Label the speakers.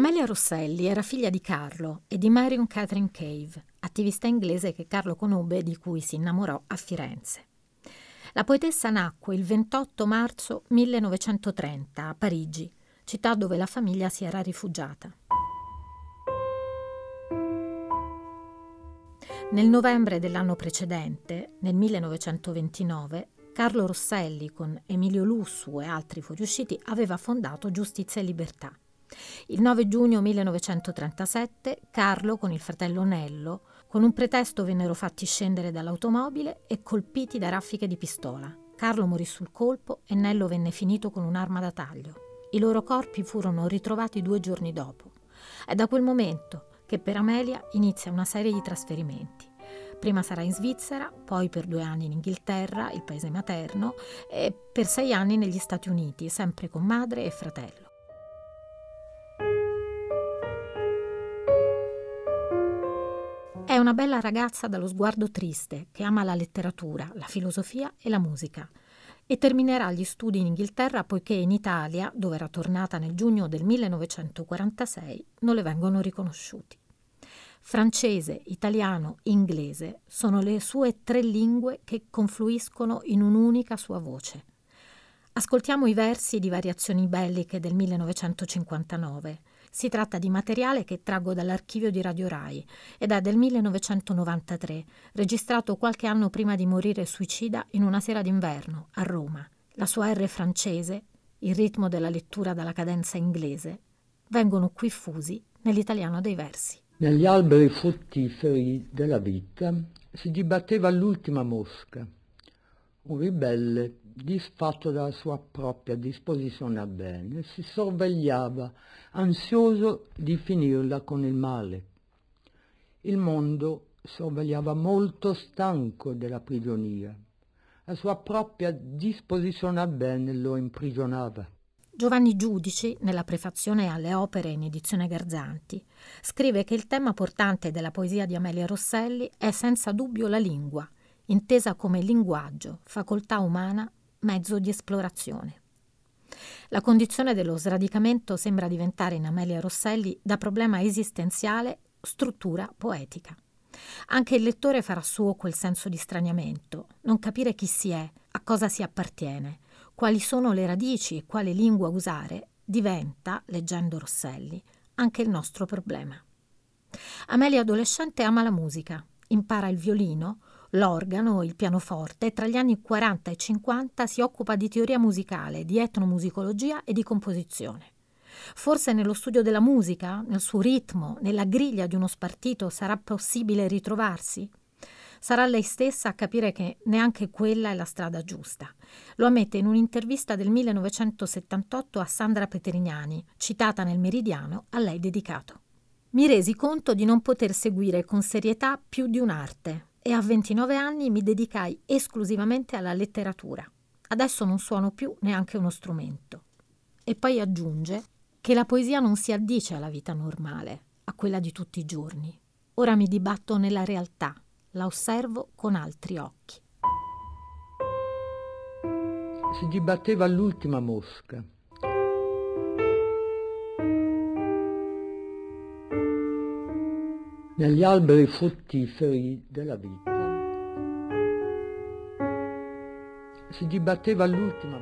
Speaker 1: Amelia Rosselli era figlia di Carlo e di Marion Catherine Cave, attivista inglese che Carlo conobbe e di cui si innamorò a Firenze. La poetessa nacque il 28 marzo 1930 a Parigi, città dove la famiglia si era rifugiata. Nel novembre dell'anno precedente, nel 1929, Carlo Rosselli con Emilio Lussu e altri fuoriusciti aveva fondato Giustizia e Libertà. Il 9 giugno 1937 Carlo con il fratello Nello, con un pretesto vennero fatti scendere dall'automobile e colpiti da raffiche di pistola. Carlo morì sul colpo e Nello venne finito con un'arma da taglio. I loro corpi furono ritrovati due giorni dopo. È da quel momento che per Amelia inizia una serie di trasferimenti. Prima sarà in Svizzera, poi per due anni in Inghilterra, il paese materno, e per sei anni negli Stati Uniti, sempre con madre e fratello. Una bella ragazza dallo sguardo triste che ama la letteratura, la filosofia e la musica e terminerà gli studi in Inghilterra poiché in Italia, dove era tornata nel giugno del 1946, non le vengono riconosciuti. Francese, italiano, inglese sono le sue tre lingue che confluiscono in un'unica sua voce. Ascoltiamo i versi di Variazioni belliche del 1959 si tratta di materiale che traggo dall'archivio di Radio Rai ed è del 1993, registrato qualche anno prima di morire suicida in una sera d'inverno a Roma. La sua R francese, il ritmo della lettura dalla cadenza inglese, vengono qui fusi nell'italiano dei versi.
Speaker 2: Negli alberi fruttiferi della vita si dibatteva l'ultima mosca, un ribelle disfatto dalla sua propria disposizione a bene, si sorvegliava, ansioso di finirla con il male. Il mondo sorvegliava molto stanco della prigionia. La sua propria disposizione a bene lo imprigionava.
Speaker 1: Giovanni Giudici, nella prefazione alle opere in edizione Garzanti, scrive che il tema portante della poesia di Amelia Rosselli è senza dubbio la lingua, intesa come linguaggio, facoltà umana mezzo di esplorazione. La condizione dello sradicamento sembra diventare in Amelia Rosselli da problema esistenziale struttura poetica. Anche il lettore farà suo quel senso di straniamento, non capire chi si è, a cosa si appartiene, quali sono le radici e quale lingua usare, diventa, leggendo Rosselli, anche il nostro problema. Amelia adolescente ama la musica, impara il violino, l'organo, il pianoforte tra gli anni 40 e 50 si occupa di teoria musicale, di etnomusicologia e di composizione. Forse nello studio della musica, nel suo ritmo, nella griglia di uno spartito sarà possibile ritrovarsi? Sarà lei stessa a capire che neanche quella è la strada giusta. Lo ammette in un'intervista del 1978 a Sandra Peterignani, citata nel Meridiano, a lei dedicato. Mi resi conto di non poter seguire con serietà più di un'arte, e a 29 anni mi dedicai esclusivamente alla letteratura. Adesso non suono più neanche uno strumento. E poi aggiunge che la poesia non si addice alla vita normale, a quella di tutti i giorni. Ora mi dibatto nella realtà, la osservo con altri occhi.
Speaker 2: Si dibatteva l'ultima mosca, negli alberi fruttiferi della vita. Si dibatteva l'ultima